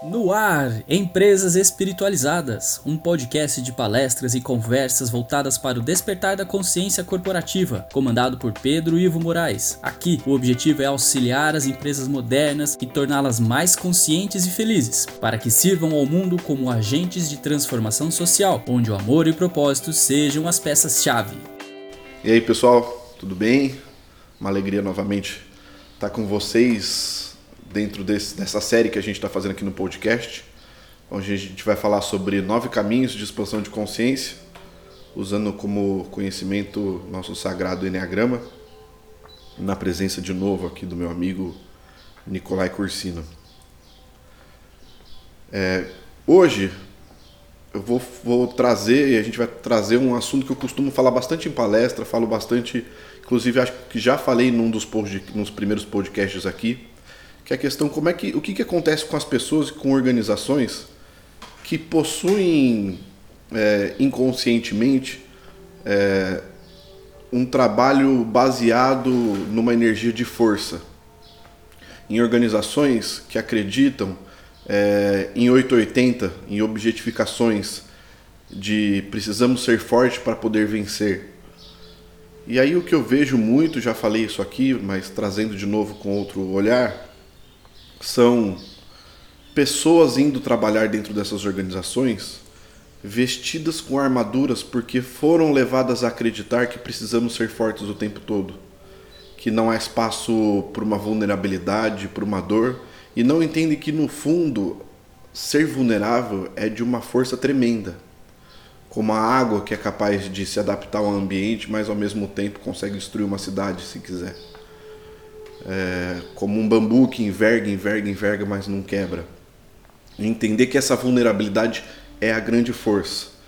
No ar, Empresas Espiritualizadas, um podcast de palestras e conversas voltadas para o despertar da consciência corporativa, comandado por Pedro Ivo Moraes. Aqui, o objetivo é auxiliar as empresas modernas e torná-las mais conscientes e felizes, para que sirvam ao mundo como agentes de transformação social, onde o amor e o propósito sejam as peças-chave. E aí, pessoal, tudo bem? Uma alegria novamente estar com vocês dentro desse, dessa série que a gente está fazendo aqui no podcast, onde a gente vai falar sobre nove caminhos de expansão de consciência, usando como conhecimento nosso sagrado Enneagrama, na presença de novo aqui do meu amigo Nicolai Cursino. É, hoje eu vou, vou trazer, e a gente vai trazer um assunto que eu costumo falar bastante em palestra, falo bastante, inclusive acho que já falei num dos nos primeiros podcasts aqui, que é a questão como é que o que, que acontece com as pessoas e com organizações que possuem é, inconscientemente é, um trabalho baseado numa energia de força. Em organizações que acreditam é, em 880, em objetificações de precisamos ser fortes para poder vencer. E aí o que eu vejo muito, já falei isso aqui, mas trazendo de novo com outro olhar, são pessoas indo trabalhar dentro dessas organizações vestidas com armaduras porque foram levadas a acreditar que precisamos ser fortes o tempo todo, que não há espaço para uma vulnerabilidade, para uma dor, e não entendem que no fundo ser vulnerável é de uma força tremenda, como a água que é capaz de se adaptar ao ambiente, mas ao mesmo tempo consegue destruir uma cidade se quiser é, como um bambu que enverga, enverga, enverga, mas não quebra. Entender que essa vulnerabilidade é a grande força.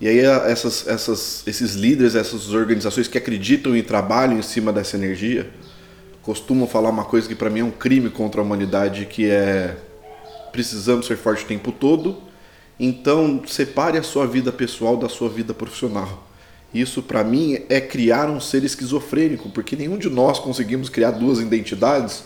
E aí essas, essas, esses líderes, essas organizações que acreditam e trabalham em cima dessa energia, costumam falar uma coisa que para mim é um crime contra a humanidade, que é precisamos ser fortes o tempo todo. Então separe a sua vida pessoal da sua vida profissional. Isso para mim é criar um ser esquizofrênico, porque nenhum de nós conseguimos criar duas identidades,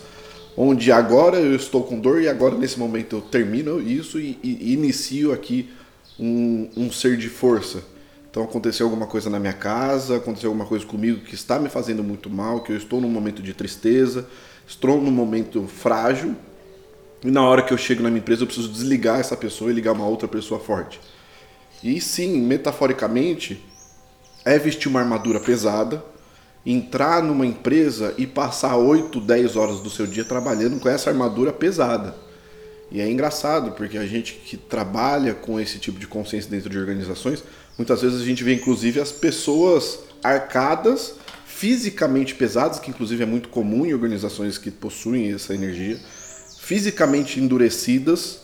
onde agora eu estou com dor e agora nesse momento eu termino isso e, e inicio aqui um, um ser de força. Então aconteceu alguma coisa na minha casa, aconteceu alguma coisa comigo que está me fazendo muito mal, que eu estou num momento de tristeza, estou num momento frágil, e na hora que eu chego na minha empresa eu preciso desligar essa pessoa e ligar uma outra pessoa forte. E sim, metaforicamente, é vestir uma armadura pesada, entrar numa empresa e passar 8, 10 horas do seu dia trabalhando com essa armadura pesada. E é engraçado, porque a gente que trabalha com esse tipo de consciência dentro de organizações, muitas vezes a gente vê inclusive as pessoas arcadas, fisicamente pesadas, que inclusive é muito comum em organizações que possuem essa energia, fisicamente endurecidas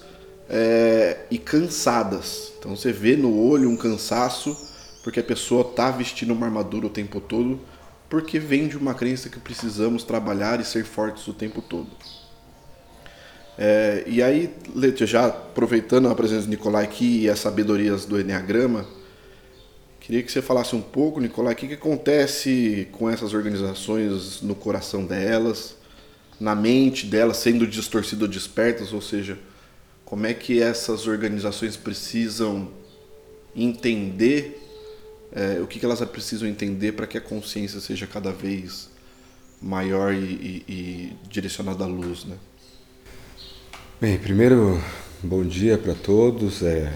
é, e cansadas. Então você vê no olho um cansaço porque a pessoa está vestindo uma armadura o tempo todo, porque vem de uma crença que precisamos trabalhar e ser fortes o tempo todo. É, e aí, Letia, já aproveitando a presença de Nicolai aqui e as sabedorias do Enneagrama, queria que você falasse um pouco, Nicolai, o que, que acontece com essas organizações no coração delas, na mente delas, sendo distorcidas ou despertas, ou seja, como é que essas organizações precisam entender é, o que, que elas precisam entender para que a consciência seja cada vez maior e, e, e direcionada à luz, né? Bem, primeiro, bom dia para todos. É,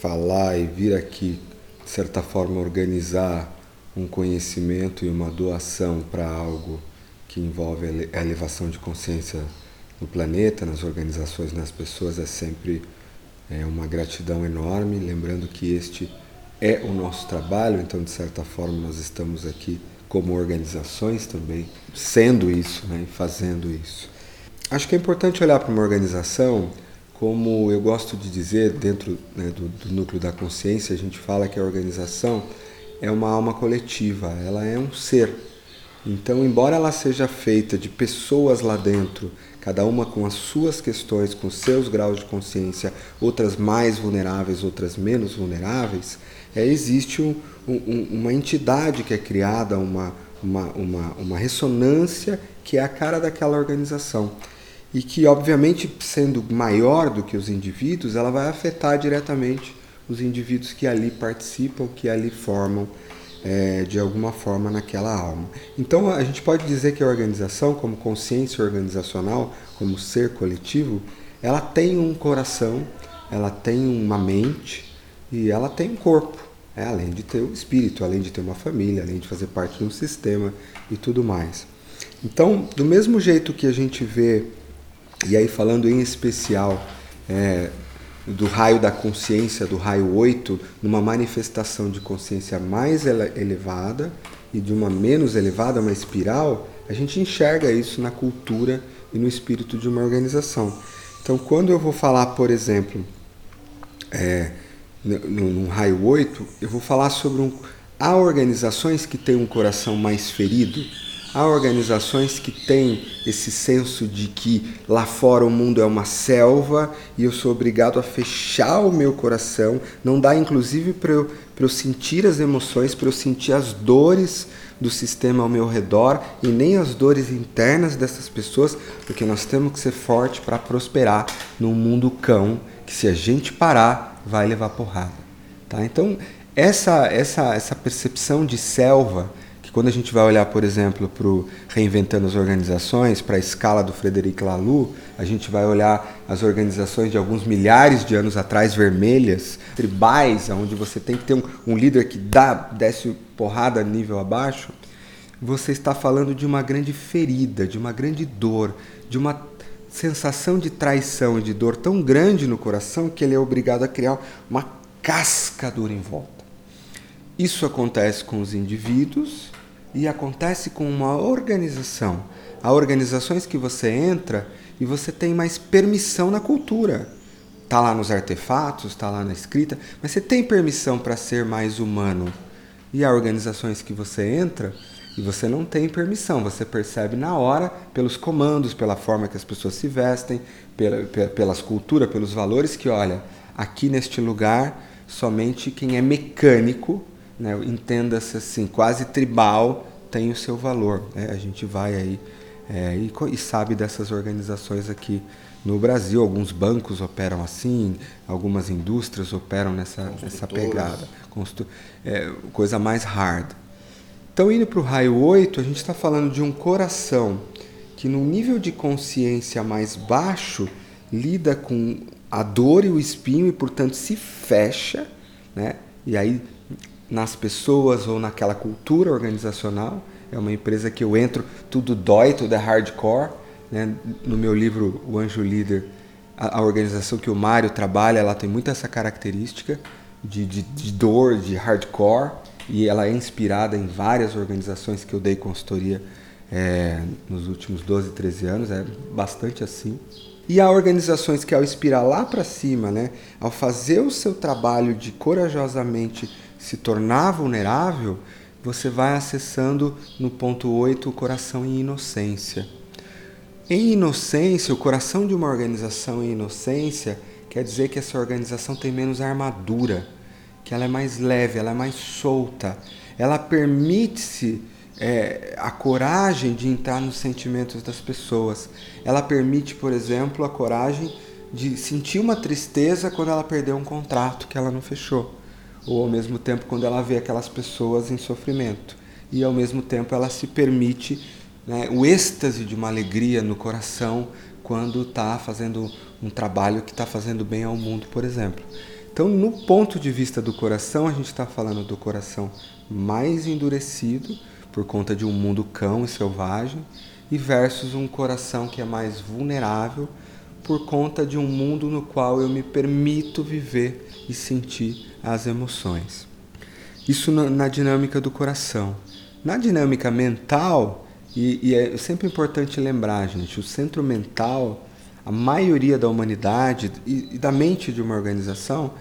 falar e vir aqui, de certa forma, organizar um conhecimento e uma doação para algo que envolve a elevação de consciência no planeta, nas organizações, nas pessoas, é sempre é, uma gratidão enorme. Lembrando que este é o nosso trabalho, então de certa forma nós estamos aqui como organizações também, sendo isso, né, fazendo isso. Acho que é importante olhar para uma organização, como eu gosto de dizer, dentro né, do, do núcleo da consciência, a gente fala que a organização é uma alma coletiva, ela é um ser. Então, embora ela seja feita de pessoas lá dentro, cada uma com as suas questões, com seus graus de consciência, outras mais vulneráveis, outras menos vulneráveis, é, existe um, um, uma entidade que é criada, uma, uma, uma, uma ressonância que é a cara daquela organização. e que, obviamente, sendo maior do que os indivíduos, ela vai afetar diretamente os indivíduos que ali participam, que ali formam é, de alguma forma naquela alma. Então a gente pode dizer que a organização, como consciência organizacional, como ser coletivo, ela tem um coração, ela tem uma mente e ela tem um corpo, é, além de ter o espírito, além de ter uma família, além de fazer parte de um sistema e tudo mais. Então, do mesmo jeito que a gente vê, e aí falando em especial é, do raio da consciência, do raio 8, numa manifestação de consciência mais elevada e de uma menos elevada, uma espiral, a gente enxerga isso na cultura e no espírito de uma organização. Então, quando eu vou falar, por exemplo, é, no, raio 8, eu vou falar sobre um. Há organizações que têm um coração mais ferido, Há organizações que têm esse senso de que lá fora o mundo é uma selva e eu sou obrigado a fechar o meu coração. Não dá, inclusive, para eu, eu sentir as emoções, para eu sentir as dores do sistema ao meu redor e nem as dores internas dessas pessoas, porque nós temos que ser forte para prosperar num mundo cão que, se a gente parar, vai levar porrada. Tá? Então, essa, essa, essa percepção de selva que quando a gente vai olhar, por exemplo, para o Reinventando as Organizações, para a escala do Frederic Laloux, a gente vai olhar as organizações de alguns milhares de anos atrás, vermelhas, tribais, onde você tem que ter um, um líder que dá, desce porrada nível abaixo, você está falando de uma grande ferida, de uma grande dor, de uma sensação de traição e de dor tão grande no coração que ele é obrigado a criar uma casca dura em volta. Isso acontece com os indivíduos e acontece com uma organização. Há organizações que você entra e você tem mais permissão na cultura. Está lá nos artefatos, está lá na escrita, mas você tem permissão para ser mais humano. E há organizações que você entra e você não tem permissão, você percebe na hora, pelos comandos, pela forma que as pessoas se vestem, pela, pelas culturas, pelos valores, que olha, aqui neste lugar, somente quem é mecânico né, entenda-se assim, quase tribal, tem o seu valor. Né? A gente vai aí é, e, e, sabe dessas organizações aqui no Brasil. Alguns bancos operam assim, algumas indústrias operam nessa, nessa pegada. Constru é, coisa mais hard. Então, indo para o raio 8, a gente está falando de um coração que, no nível de consciência mais baixo, lida com a dor e o espinho e, portanto, se fecha, né? E aí nas pessoas ou naquela cultura organizacional. É uma empresa que eu entro, tudo dói, tudo é hardcore. Né? No meu livro O Anjo Líder, a, a, organização que o Mário trabalha, ela tem muito essa característica de, de, de dor, de hardcore, e ela é inspirada em várias organizações que eu dei consultoria é, nos últimos 12, 13 anos, é bastante assim. E há organizações que ao inspirar lá para cima, né, ao fazer o seu trabalho de corajosamente se tornar vulnerável, você vai acessando no ponto 8 o coração em inocência. Em inocência, o coração de uma organização em inocência quer dizer que essa organização tem menos armadura, que ela é mais leve, ela é mais solta, ela permite-se é, a coragem de entrar nos sentimentos das pessoas. Ela permite, por exemplo, a coragem de sentir uma tristeza quando ela perdeu um contrato que ela não fechou ou ao mesmo tempo quando ela vê aquelas pessoas em sofrimento. E ao mesmo tempo ela se permite né, o êxtase de uma alegria no coração quando está fazendo um trabalho que está fazendo bem ao mundo, por exemplo. Então, no ponto de vista do coração, a gente está falando do coração mais endurecido por conta de um mundo cão e selvagem, e versus um coração que é mais vulnerável por conta de um mundo no qual eu me permito viver e sentir as emoções. Isso na, na dinâmica do coração. Na dinâmica mental, e, e é sempre importante lembrar, gente, o centro mental, a maioria da humanidade e, e da mente de uma organização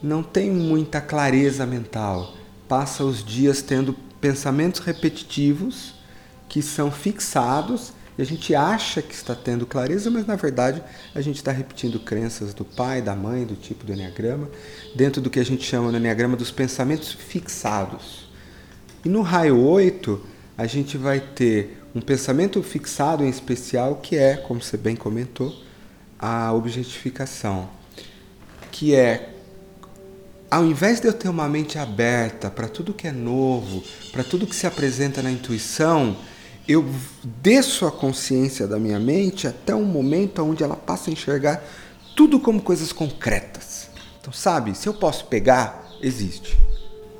não tem muita clareza mental. Passa os dias tendo pensamentos repetitivos que são fixados e a gente acha que está tendo clareza, mas na verdade a gente está repetindo crenças do pai, da mãe, do tipo do Enneagrama, dentro do que a gente chama no Enneagrama dos pensamentos fixados. E no raio 8, a gente vai ter um pensamento fixado em especial que é, como você bem comentou, a objetificação, que é ao invés de eu ter uma mente aberta para tudo que é novo, para tudo que se apresenta na intuição, eu desço a consciência da minha mente até um momento onde ela passa a enxergar tudo como coisas concretas. Então, sabe, se eu posso pegar, existe.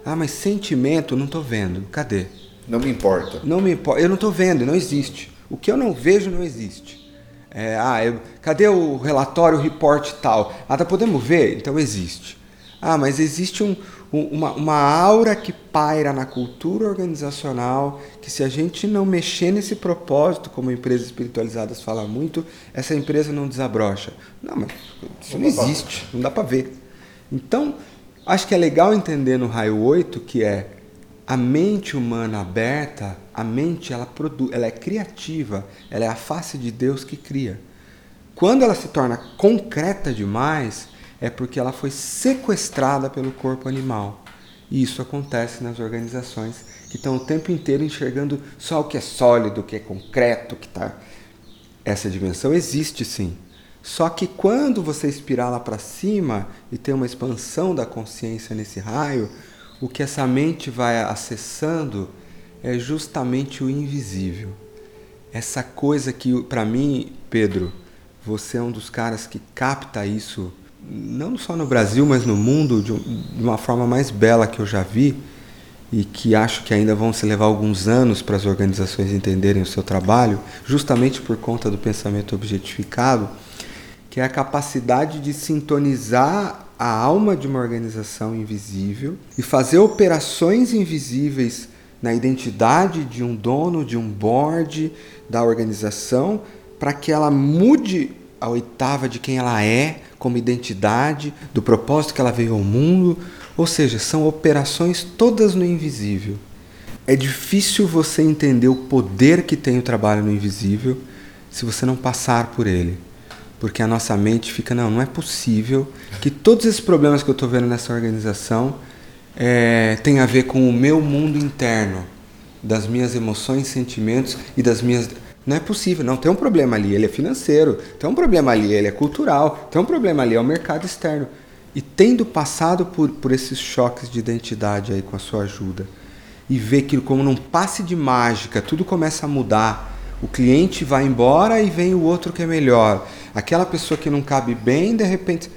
Ah, mas sentimento não estou vendo. Cadê? Não me importa. Não me importa. Eu não estou vendo, não existe. O que eu não vejo não existe. É, ah, eu, cadê o relatório, o report tal? Ah, tá, podemos ver? Então existe. Ah, mas existe um, um, uma, uma aura que paira na cultura organizacional que se a gente não mexer nesse propósito, como empresas espiritualizadas falam muito, essa empresa não desabrocha. Não, mas isso não, existe, não dá para ver. Então, acho que é legal entender no raio 8 que é a mente humana aberta, a mente ela produz, ela é criativa, ela é a face de Deus que cria. Quando ela se torna concreta demais, é porque ela foi sequestrada pelo corpo animal. E isso acontece nas organizações que estão o tempo inteiro enxergando só o que é sólido, o que é concreto, que está. Essa dimensão existe sim. Só que quando você espirar lá para cima e tem uma expansão da consciência nesse raio, o que essa mente vai acessando é justamente o invisível. Essa coisa que, para mim, Pedro, você é um dos caras que capta isso não só no Brasil, mas no mundo, de, uma forma mais bela que eu já vi, e que acho que ainda vão se levar alguns anos para as organizações entenderem o seu trabalho, justamente por conta do pensamento objetificado, que é a capacidade de sintonizar a alma de uma organização invisível e fazer operações invisíveis na identidade de um dono, de um board da organização, para que ela mude a oitava de quem ela é, como identidade, do propósito que ela veio ao mundo, ou seja, são operações todas no invisível. É difícil você entender o poder que tem o trabalho no invisível se você não passar por ele. Porque a nossa mente fica, não, não é possível que todos esses problemas que eu estou vendo nessa organização é, tem a ver com o meu mundo interno, das minhas emoções, sentimentos e das minhas não é possível, não. Tem um problema ali, ele é financeiro. Tem um problema ali, ele é cultural. Tem um problema ali, é o mercado externo. E tendo passado por, por esses choques de identidade aí com a sua ajuda, e ver que como num passe de mágica, tudo começa a mudar. O cliente vai embora e vem o outro que é melhor. Aquela pessoa que não cabe bem, de repente.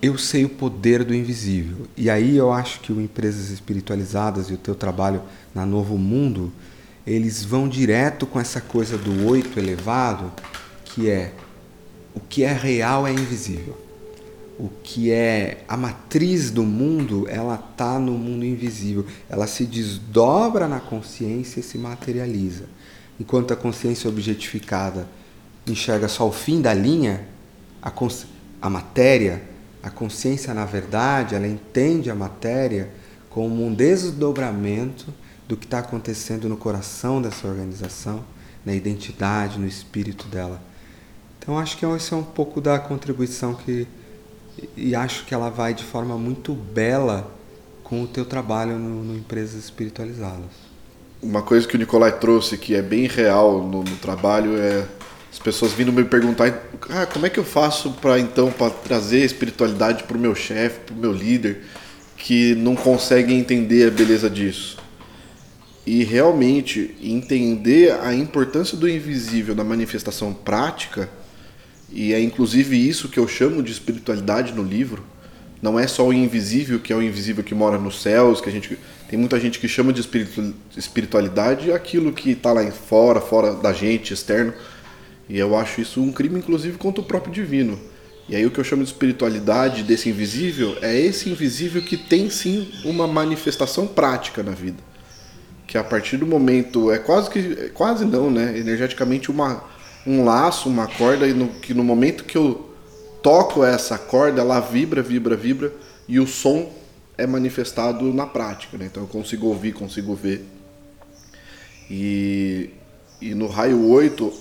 Eu sei o poder do invisível. E aí eu acho que o Empresas Espiritualizadas e o teu trabalho na Novo Mundo eles vão direto com essa coisa do oito elevado, que é o que é real é invisível. O que é a matriz do mundo, ela está no mundo invisível. Ela se desdobra na consciência e se materializa. Enquanto a consciência objetificada enxerga só o fim da linha, a, a matéria, a consciência, na verdade, ela entende a matéria como um desdobramento do que está acontecendo no coração dessa organização, na identidade, no espírito dela. Então acho que esse é um pouco da contribuição que e acho que ela vai de forma muito bela com o teu trabalho no, no Empresas Espiritualizadas. Uma coisa que o Nicolai trouxe que é bem real no, no trabalho é as pessoas vindo me perguntar ah, como é que eu faço para então para trazer espiritualidade para o meu chefe, para o meu líder que não consegue entender a beleza disso e realmente entender a importância do invisível na manifestação prática, e é inclusive isso que eu chamo de espiritualidade no livro. Não é só o invisível, que é o invisível que mora nos céus, que a gente tem muita gente que chama de espiritualidade aquilo que está lá fora, fora da gente, externo. E eu acho isso um crime, inclusive, contra o próprio divino. E aí o que eu chamo de espiritualidade desse invisível é esse invisível que tem sim uma manifestação prática na vida que a partir do momento é quase que quase não, né? Energeticamente uma um laço, uma corda e no, que no momento que eu toco essa corda, ela vibra, vibra, vibra e o som é manifestado na prática, né? Então eu consigo ouvir, consigo ver. E, e no raio 8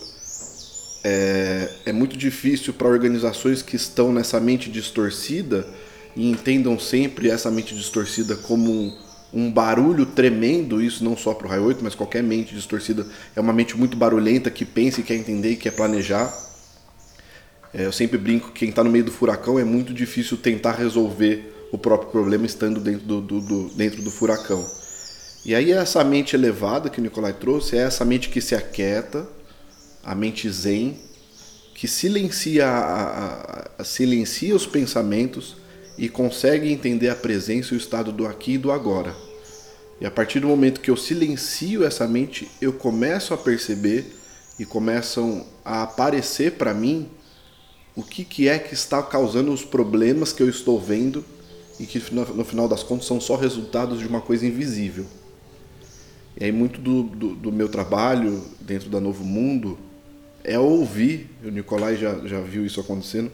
é, é muito difícil para organizações que estão nessa mente distorcida e entendam sempre essa mente distorcida como um, um barulho tremendo, isso não só para o raio 8, mas qualquer mente distorcida é uma mente muito barulhenta que pensa e quer entender e quer planejar. É, eu sempre brinco que quem está no meio do furacão é muito difícil tentar resolver o próprio problema estando dentro do, do, do, dentro do furacão. E aí essa mente elevada que o Nicolai trouxe é essa mente que se aquieta, a mente zen, que silencia, a, a, silencia os pensamentos e consegue entender a presença e o estado do aqui e do agora. E a partir do momento que eu silencio essa mente, eu começo a perceber e começam a aparecer para mim o que, que é que está causando os problemas que eu estou vendo e que no final das contas são só resultados de uma coisa invisível. E aí muito do, do, do meu trabalho dentro da Novo Mundo é ouvir, o Nicolai já, já viu isso acontecendo,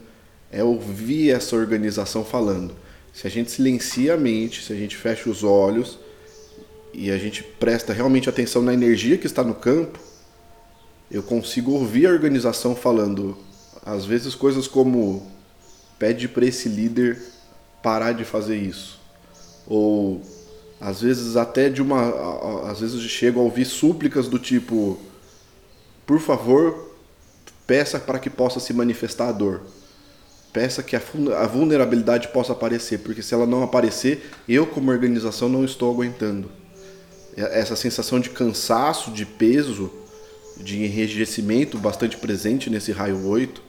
é ouvir essa organização falando. Se a gente silencia a mente, se a gente fecha os olhos e a gente presta realmente atenção na energia que está no campo, eu consigo ouvir a organização falando, às vezes coisas como pede para esse líder parar de fazer isso. Ou às vezes até de uma às vezes chego a ouvir súplicas do tipo por favor, peça para que possa se manifestar a dor. Peça que a vulnerabilidade possa aparecer, porque se ela não aparecer, eu como organização não estou aguentando. Essa sensação de cansaço, de peso, de enrijecimento bastante presente nesse raio 8,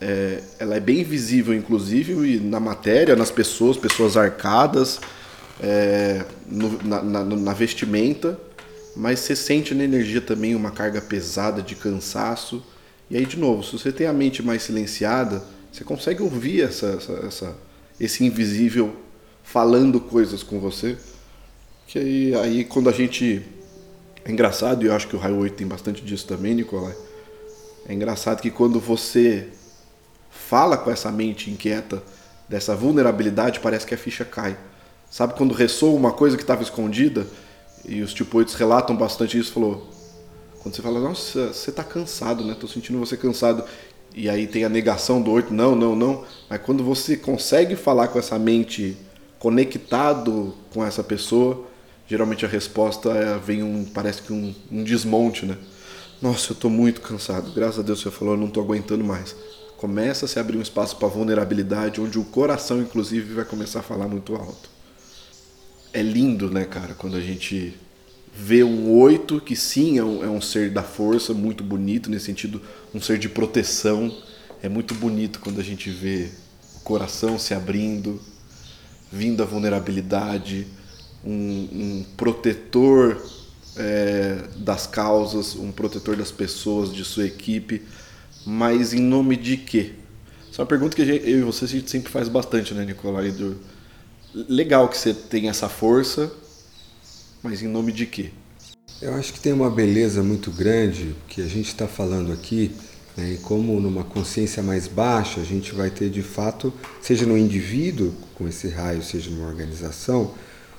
é, ela é bem visível, inclusive, na matéria, nas pessoas, pessoas arcadas, é, no, na, na, na, vestimenta, mas você sente na energia também uma carga pesada de cansaço. E aí, de novo, se você tem a mente mais silenciada, você consegue ouvir essa, essa, essa esse invisível falando coisas com você. Que aí, aí quando a gente. É engraçado, e eu acho que o Raio 8 tem bastante disso também, Nicolai. É engraçado que quando você fala com essa mente inquieta dessa vulnerabilidade, parece que a ficha cai. Sabe quando ressoa uma coisa que estava escondida? E os tipo 8 relatam bastante isso, falou. Quando você fala, nossa, você está cansado, né? Tô sentindo você cansado. E aí tem a negação do 8, não, não, não. Mas quando você consegue falar com essa mente conectado com essa pessoa, geralmente a resposta é, vem um, parece que um, um desmonte, né? Nossa, eu estou muito cansado. Graças a Deus você falou, eu não estou aguentando mais começa a se abrir um espaço para vulnerabilidade, onde o coração, inclusive, vai começar a falar muito alto. É lindo, né, cara, quando a gente vê um oito, que sim é um, é um ser da força, muito bonito, nesse sentido, um ser de proteção. É muito bonito quando a gente vê o coração se abrindo, vindo a vulnerabilidade, um, um protetor é, das causas, um protetor das pessoas, de sua equipe mas em nome de quê? Essa é uma pergunta que eu e você gente sempre faz bastante, né, Nicolai? Do... Legal que você tem essa força, mas em nome de quê? Eu acho que tem uma beleza muito grande que a gente está falando aqui, né, e como numa consciência mais baixa a gente vai ter de fato, seja no indivíduo com esse raio, seja numa organização,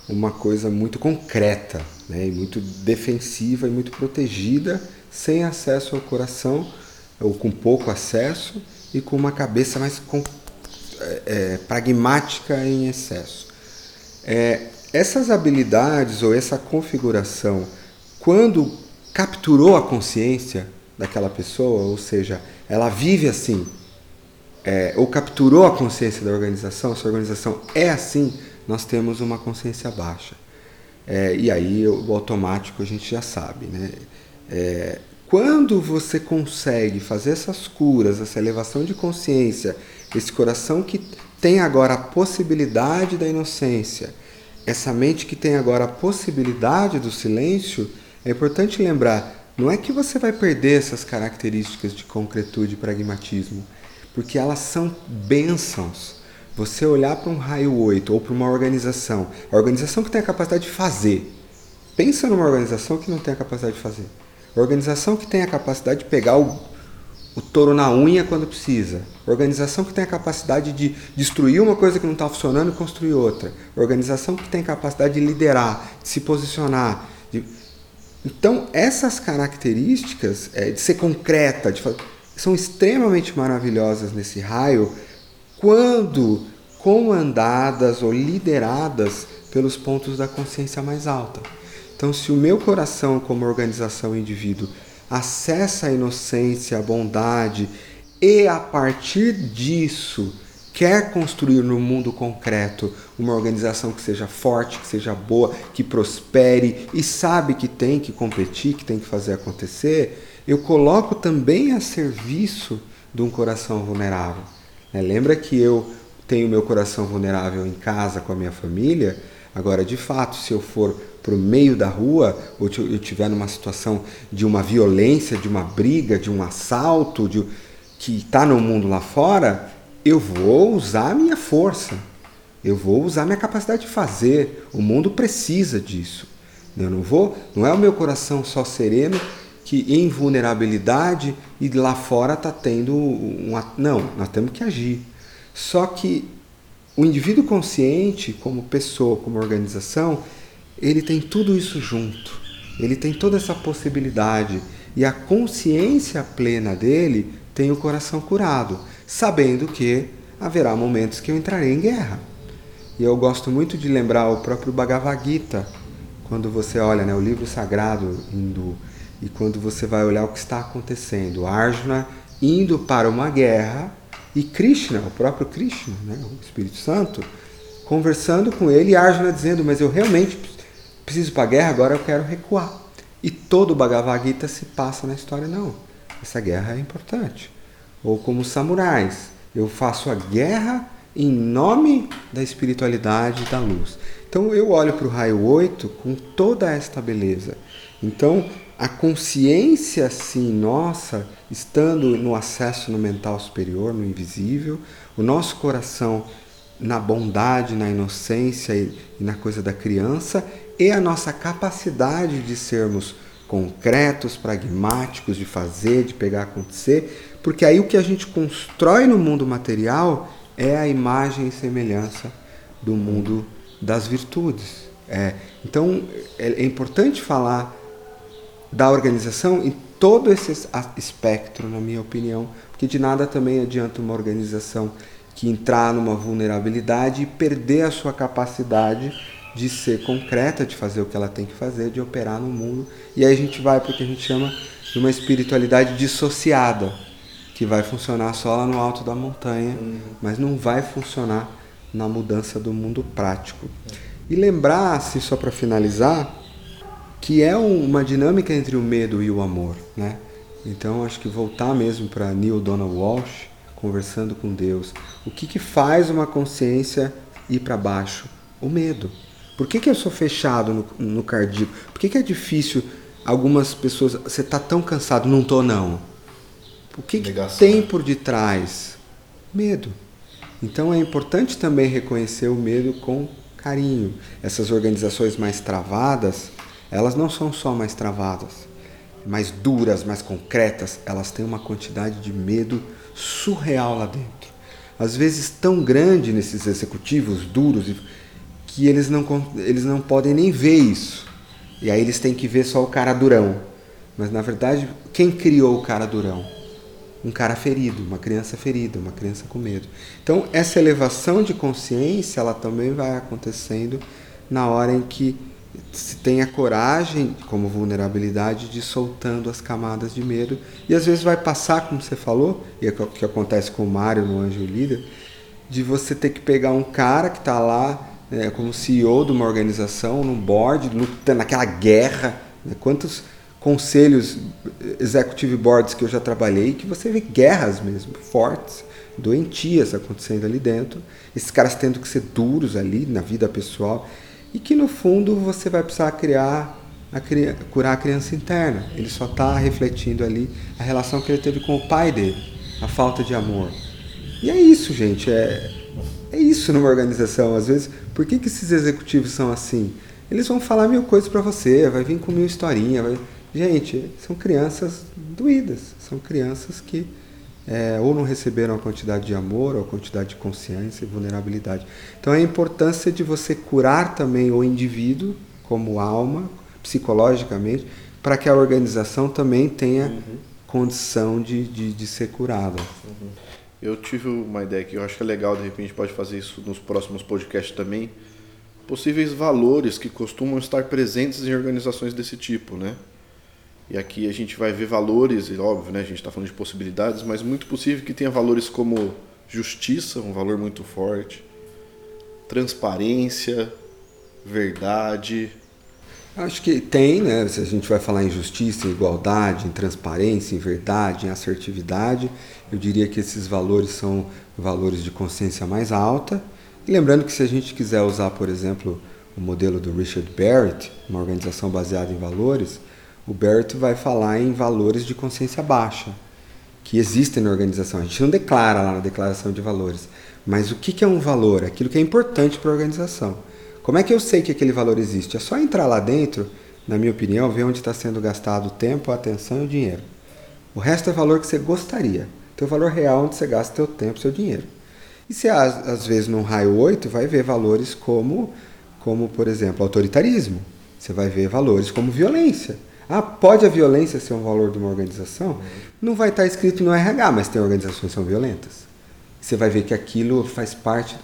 uma coisa muito concreta, né, e muito defensiva e muito protegida, sem acesso ao coração ou com pouco acesso e com uma cabeça mais com, é, é, pragmática em excesso. É, essas habilidades ou essa configuração, quando capturou a consciência daquela pessoa, ou seja, ela vive assim, é, ou capturou a consciência da organização, se a organização é assim, nós temos uma consciência baixa. É, e aí o automático a gente já sabe, né? É, quando você consegue fazer essas curas, essa elevação de consciência, esse coração que tem agora a possibilidade da inocência, essa mente que tem agora a possibilidade do silêncio, é importante lembrar, não é que você vai perder essas características de concretude e pragmatismo, porque elas são bênçãos. Você olhar para um raio 8 ou para uma organização, a organização que tem a capacidade de fazer. Pensa numa organização que não tem a capacidade de fazer. Organização que tem a capacidade de pegar o, o touro na unha quando precisa. Organização que tem a capacidade de destruir uma coisa que não está funcionando e construir outra. Organização que tem capacidade de liderar, de se posicionar. De... Então, essas características é, de ser concreta, de... são extremamente maravilhosas nesse raio quando comandadas ou lideradas pelos pontos da consciência mais alta. Então, se o meu coração, como organização indivíduo, acessa a inocência, a bondade e a partir disso quer construir no mundo concreto uma organização que seja forte, que seja boa, que prospere e sabe que tem que competir, que tem que fazer acontecer, eu coloco também a serviço de um coração vulnerável. Né? Lembra que eu tenho meu coração vulnerável em casa com a minha família? Agora, de fato, se eu for para o meio da rua, ou eu estiver numa situação de uma violência, de uma briga, de um assalto, de, que está no mundo lá fora, eu vou usar a minha força, eu vou usar a minha capacidade de fazer. O mundo precisa disso. Eu não vou, não é o meu coração só sereno que em vulnerabilidade e lá fora está tendo um. Não, nós temos que agir. Só que o indivíduo consciente, como pessoa, como organização, ele tem tudo isso junto. Ele tem toda essa possibilidade. E a consciência plena dele tem o coração curado, sabendo que haverá momentos que eu entrarei em guerra. E eu gosto muito de lembrar o próprio Bhagavad Gita, quando você olha né, o livro sagrado hindu e quando você vai olhar o que está acontecendo. Arjuna indo para uma guerra e Krishna, o próprio Krishna, né, o Espírito Santo, conversando com ele e Arjuna dizendo: Mas eu realmente preciso para a guerra, agora eu quero recuar. E todo o Bhagavad Gita se passa na história, não. Essa guerra é importante. Ou como samurais, eu faço a guerra em nome da espiritualidade da luz. Então eu olho para o raio 8 com toda esta beleza. Então a consciência, sim, nossa, estando no acesso no mental superior, no invisível, o nosso coração na bondade, na inocência e, na coisa da criança, e a nossa capacidade de sermos concretos, pragmáticos, de fazer, de pegar acontecer, porque aí o que a gente constrói no mundo material é a imagem e semelhança do mundo das virtudes. É, então é, é importante falar da organização em todo esse espectro, na minha opinião, porque de nada também adianta uma organização que entrar numa vulnerabilidade e perder a sua capacidade de ser concreta, de fazer o que ela tem que fazer, de operar no mundo. E aí a gente vai para o que a gente chama de uma espiritualidade dissociada, que vai funcionar só lá no alto da montanha, uhum. mas não vai funcionar na mudança do mundo prático. E lembrar, assim, só para finalizar, que é uma dinâmica entre o medo e o amor, né? Então acho que voltar mesmo para Neil Donald Walsh, conversando com Deus, o que, que faz uma consciência ir para baixo? O medo. Por que, que eu sou fechado no, no cardíaco? Por que, que é difícil algumas pessoas. Você está tão cansado, não tô não. O que, que tem por detrás? Medo. Então é importante também reconhecer o medo com carinho. Essas organizações mais travadas, elas não são só mais travadas, mais duras, mais concretas, elas têm uma quantidade de medo surreal lá dentro. Às vezes tão grande nesses executivos duros que eles não, eles não podem nem ver isso. E aí eles têm que ver só o cara durão. Mas na verdade, quem criou o cara durão? Um cara ferido, uma criança ferida, uma criança com medo. Então, essa elevação de consciência, ela também vai acontecendo na hora em que se tem a coragem, como vulnerabilidade, de soltando as camadas de medo. E às vezes vai passar, como você falou, e é o que acontece com o Mário no Anjo Líder, de você ter que pegar um cara que está lá é, como CEO de uma organização, num board, naquela guerra. Né? Quantos conselhos, executive boards que eu já trabalhei, que você vê guerras mesmo, fortes, doentias acontecendo ali dentro. Esses caras tendo que ser duros ali na vida pessoal e que no fundo você vai precisar criar a, curar a criança interna. Ele só está refletindo ali a relação que ele teve com o pai dele, a falta de amor. E é isso, gente. É, é isso numa organização. Às vezes, por que, que esses executivos são assim? Eles vão falar mil coisas para você, vai vir com mil historinhas. Vai... Gente, são crianças doídas. São crianças que é, ou não receberam a quantidade de amor, ou a quantidade de consciência e vulnerabilidade. Então, a importância de você curar também o indivíduo, como alma, psicologicamente, para que a organização também tenha uhum. condição de, de, de, ser curada. Uhum. Eu tive uma ideia que eu acho que é legal, de repente pode fazer isso nos próximos podcasts também, possíveis valores que costumam estar presentes em organizações desse tipo, né? E aqui a gente vai ver valores, e óbvio, né, a gente está falando de possibilidades, mas muito possível que tenha valores como justiça, um valor muito forte, transparência, verdade. Acho que tem, né? Se a gente vai falar em justiça, em igualdade, em transparência, em verdade, em assertividade, eu diria que esses valores são valores de consciência mais alta. E lembrando que se a gente quiser usar, por exemplo, o modelo do Richard Barrett, uma organização baseada em valores, o Barrett vai falar em valores de consciência baixa, que existem na organização. A gente não declara lá na declaração de valores, mas o que é um valor? Aquilo que é importante para a organização. Como é que eu sei que aquele valor existe? É só entrar lá dentro, na minha opinião, ver onde está sendo gastado o tempo, a atenção e o dinheiro. O resto é valor que você gostaria. Teu valor real onde você gasta teu tempo, seu dinheiro. E se às vezes num raio 8 vai ver valores como, como por exemplo, autoritarismo. Você vai ver valores como violência. Ah, pode a violência ser um valor de uma organização? Não vai estar escrito no RH, mas tem organizações que são violentas. Você vai ver que aquilo faz parte,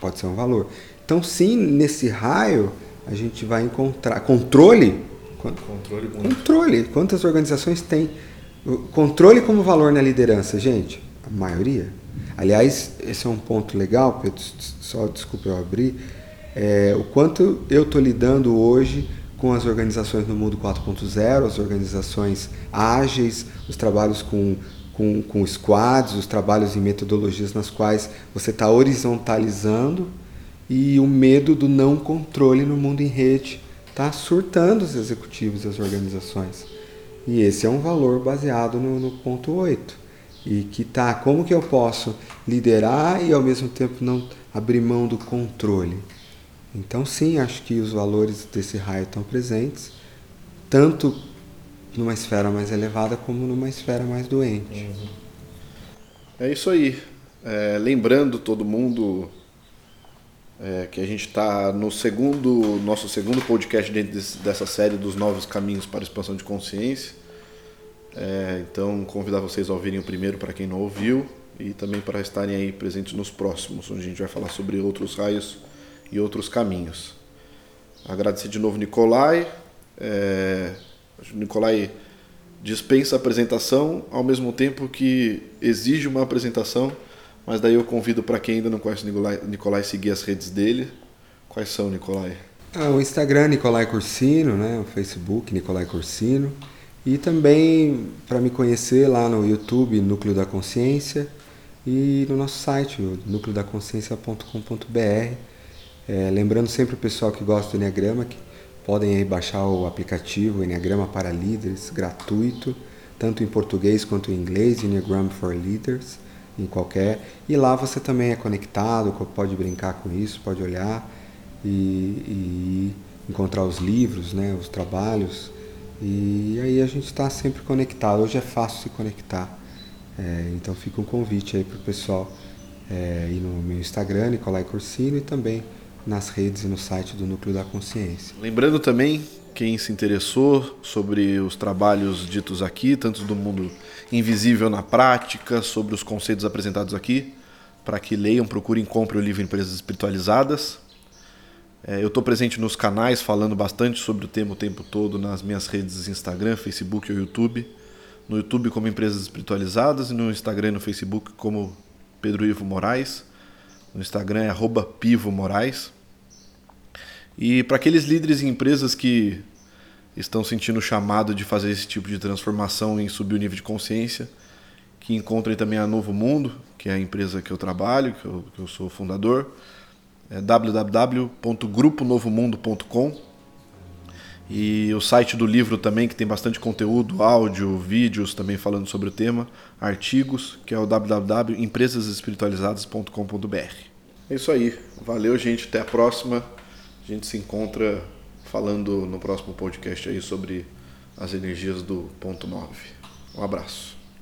pode ser um valor. Então, sim, nesse raio, a gente vai encontrar controle. Controle, muito. controle. Quantas organizações têm controle como valor na liderança, gente? A maioria. Aliás, esse é um ponto legal, Pedro, só desculpa eu abrir. É, o quanto eu estou lidando hoje com as organizações no mundo 4.0, as organizações ágeis, os trabalhos com, com, com squads, os trabalhos em metodologias nas quais você está horizontalizando e o medo do não controle no mundo em rede está surtando os executivos e as organizações. E esse é um valor baseado no, no ponto 8. E que tá, como que eu posso liderar e ao mesmo tempo não abrir mão do controle? Então, sim, acho que os valores desse raio estão presentes, tanto numa esfera mais elevada como numa esfera mais doente. Uhum. É isso aí. É, lembrando todo mundo é, que a gente está no segundo nosso segundo podcast dentro desse, dessa série dos novos caminhos para expansão de consciência. É, então convidar vocês a ouvirem o primeiro para quem não ouviu e também para estarem aí presentes nos próximos, onde a gente vai falar sobre outros raios e outros caminhos. Agradecer de novo Nicolai. É, Nicolai dispensa a apresentação ao mesmo tempo que exige uma apresentação, mas daí eu convido para quem ainda não conhece o Nicolai, Nicolai seguir as redes dele. Quais são, Nicolai? Ah, o Instagram Nicolai Corsino, né? o Facebook Nicolai Corsino. E também para me conhecer lá no YouTube Núcleo da Consciência e no nosso site, núcleodaconsciência.com.br. É, lembrando sempre o pessoal que gosta do Enneagrama que podem aí baixar o aplicativo Enneagrama para Líderes, gratuito, tanto em português quanto em inglês, Enneagram for Leaders, em qualquer. E lá você também é conectado, pode brincar com isso, pode olhar e, e encontrar os livros, né, os trabalhos. E aí a gente está sempre conectado. Hoje é fácil se conectar. É, então fica um convite aí para o pessoal é, ir no meu Instagram, Nicolai Corsino, e também nas redes e no site do Núcleo da Consciência. Lembrando também, quem se interessou sobre os trabalhos ditos aqui, tanto do mundo invisível na prática, sobre os conceitos apresentados aqui, para que leiam, procurem, comprem o livro Empresas Espiritualizadas. É, eu estou presente nos canais falando bastante sobre o tema o tempo todo nas minhas redes Instagram, Facebook ou YouTube. No YouTube como Empresas Espiritualizadas e no Instagram e no Facebook como Pedro Ivo Moraes. No Instagram é arroba Pivo Moraes. E para aqueles líderes e empresas que estão sentindo o chamado de fazer esse tipo de transformação e subir o nível de consciência, que encontrem também a Novo Mundo, que é a empresa que eu trabalho, que eu, que eu sou fundador, é www.gruponovomundo.com e o site do livro também, que tem bastante conteúdo, áudio, vídeos também falando sobre o tema, artigos, que é o www.empresasespiritualizadas.com.br. É isso aí. Valeu, gente. Até a próxima. A gente se encontra falando no próximo podcast aí sobre as energias do ponto 9. Um abraço.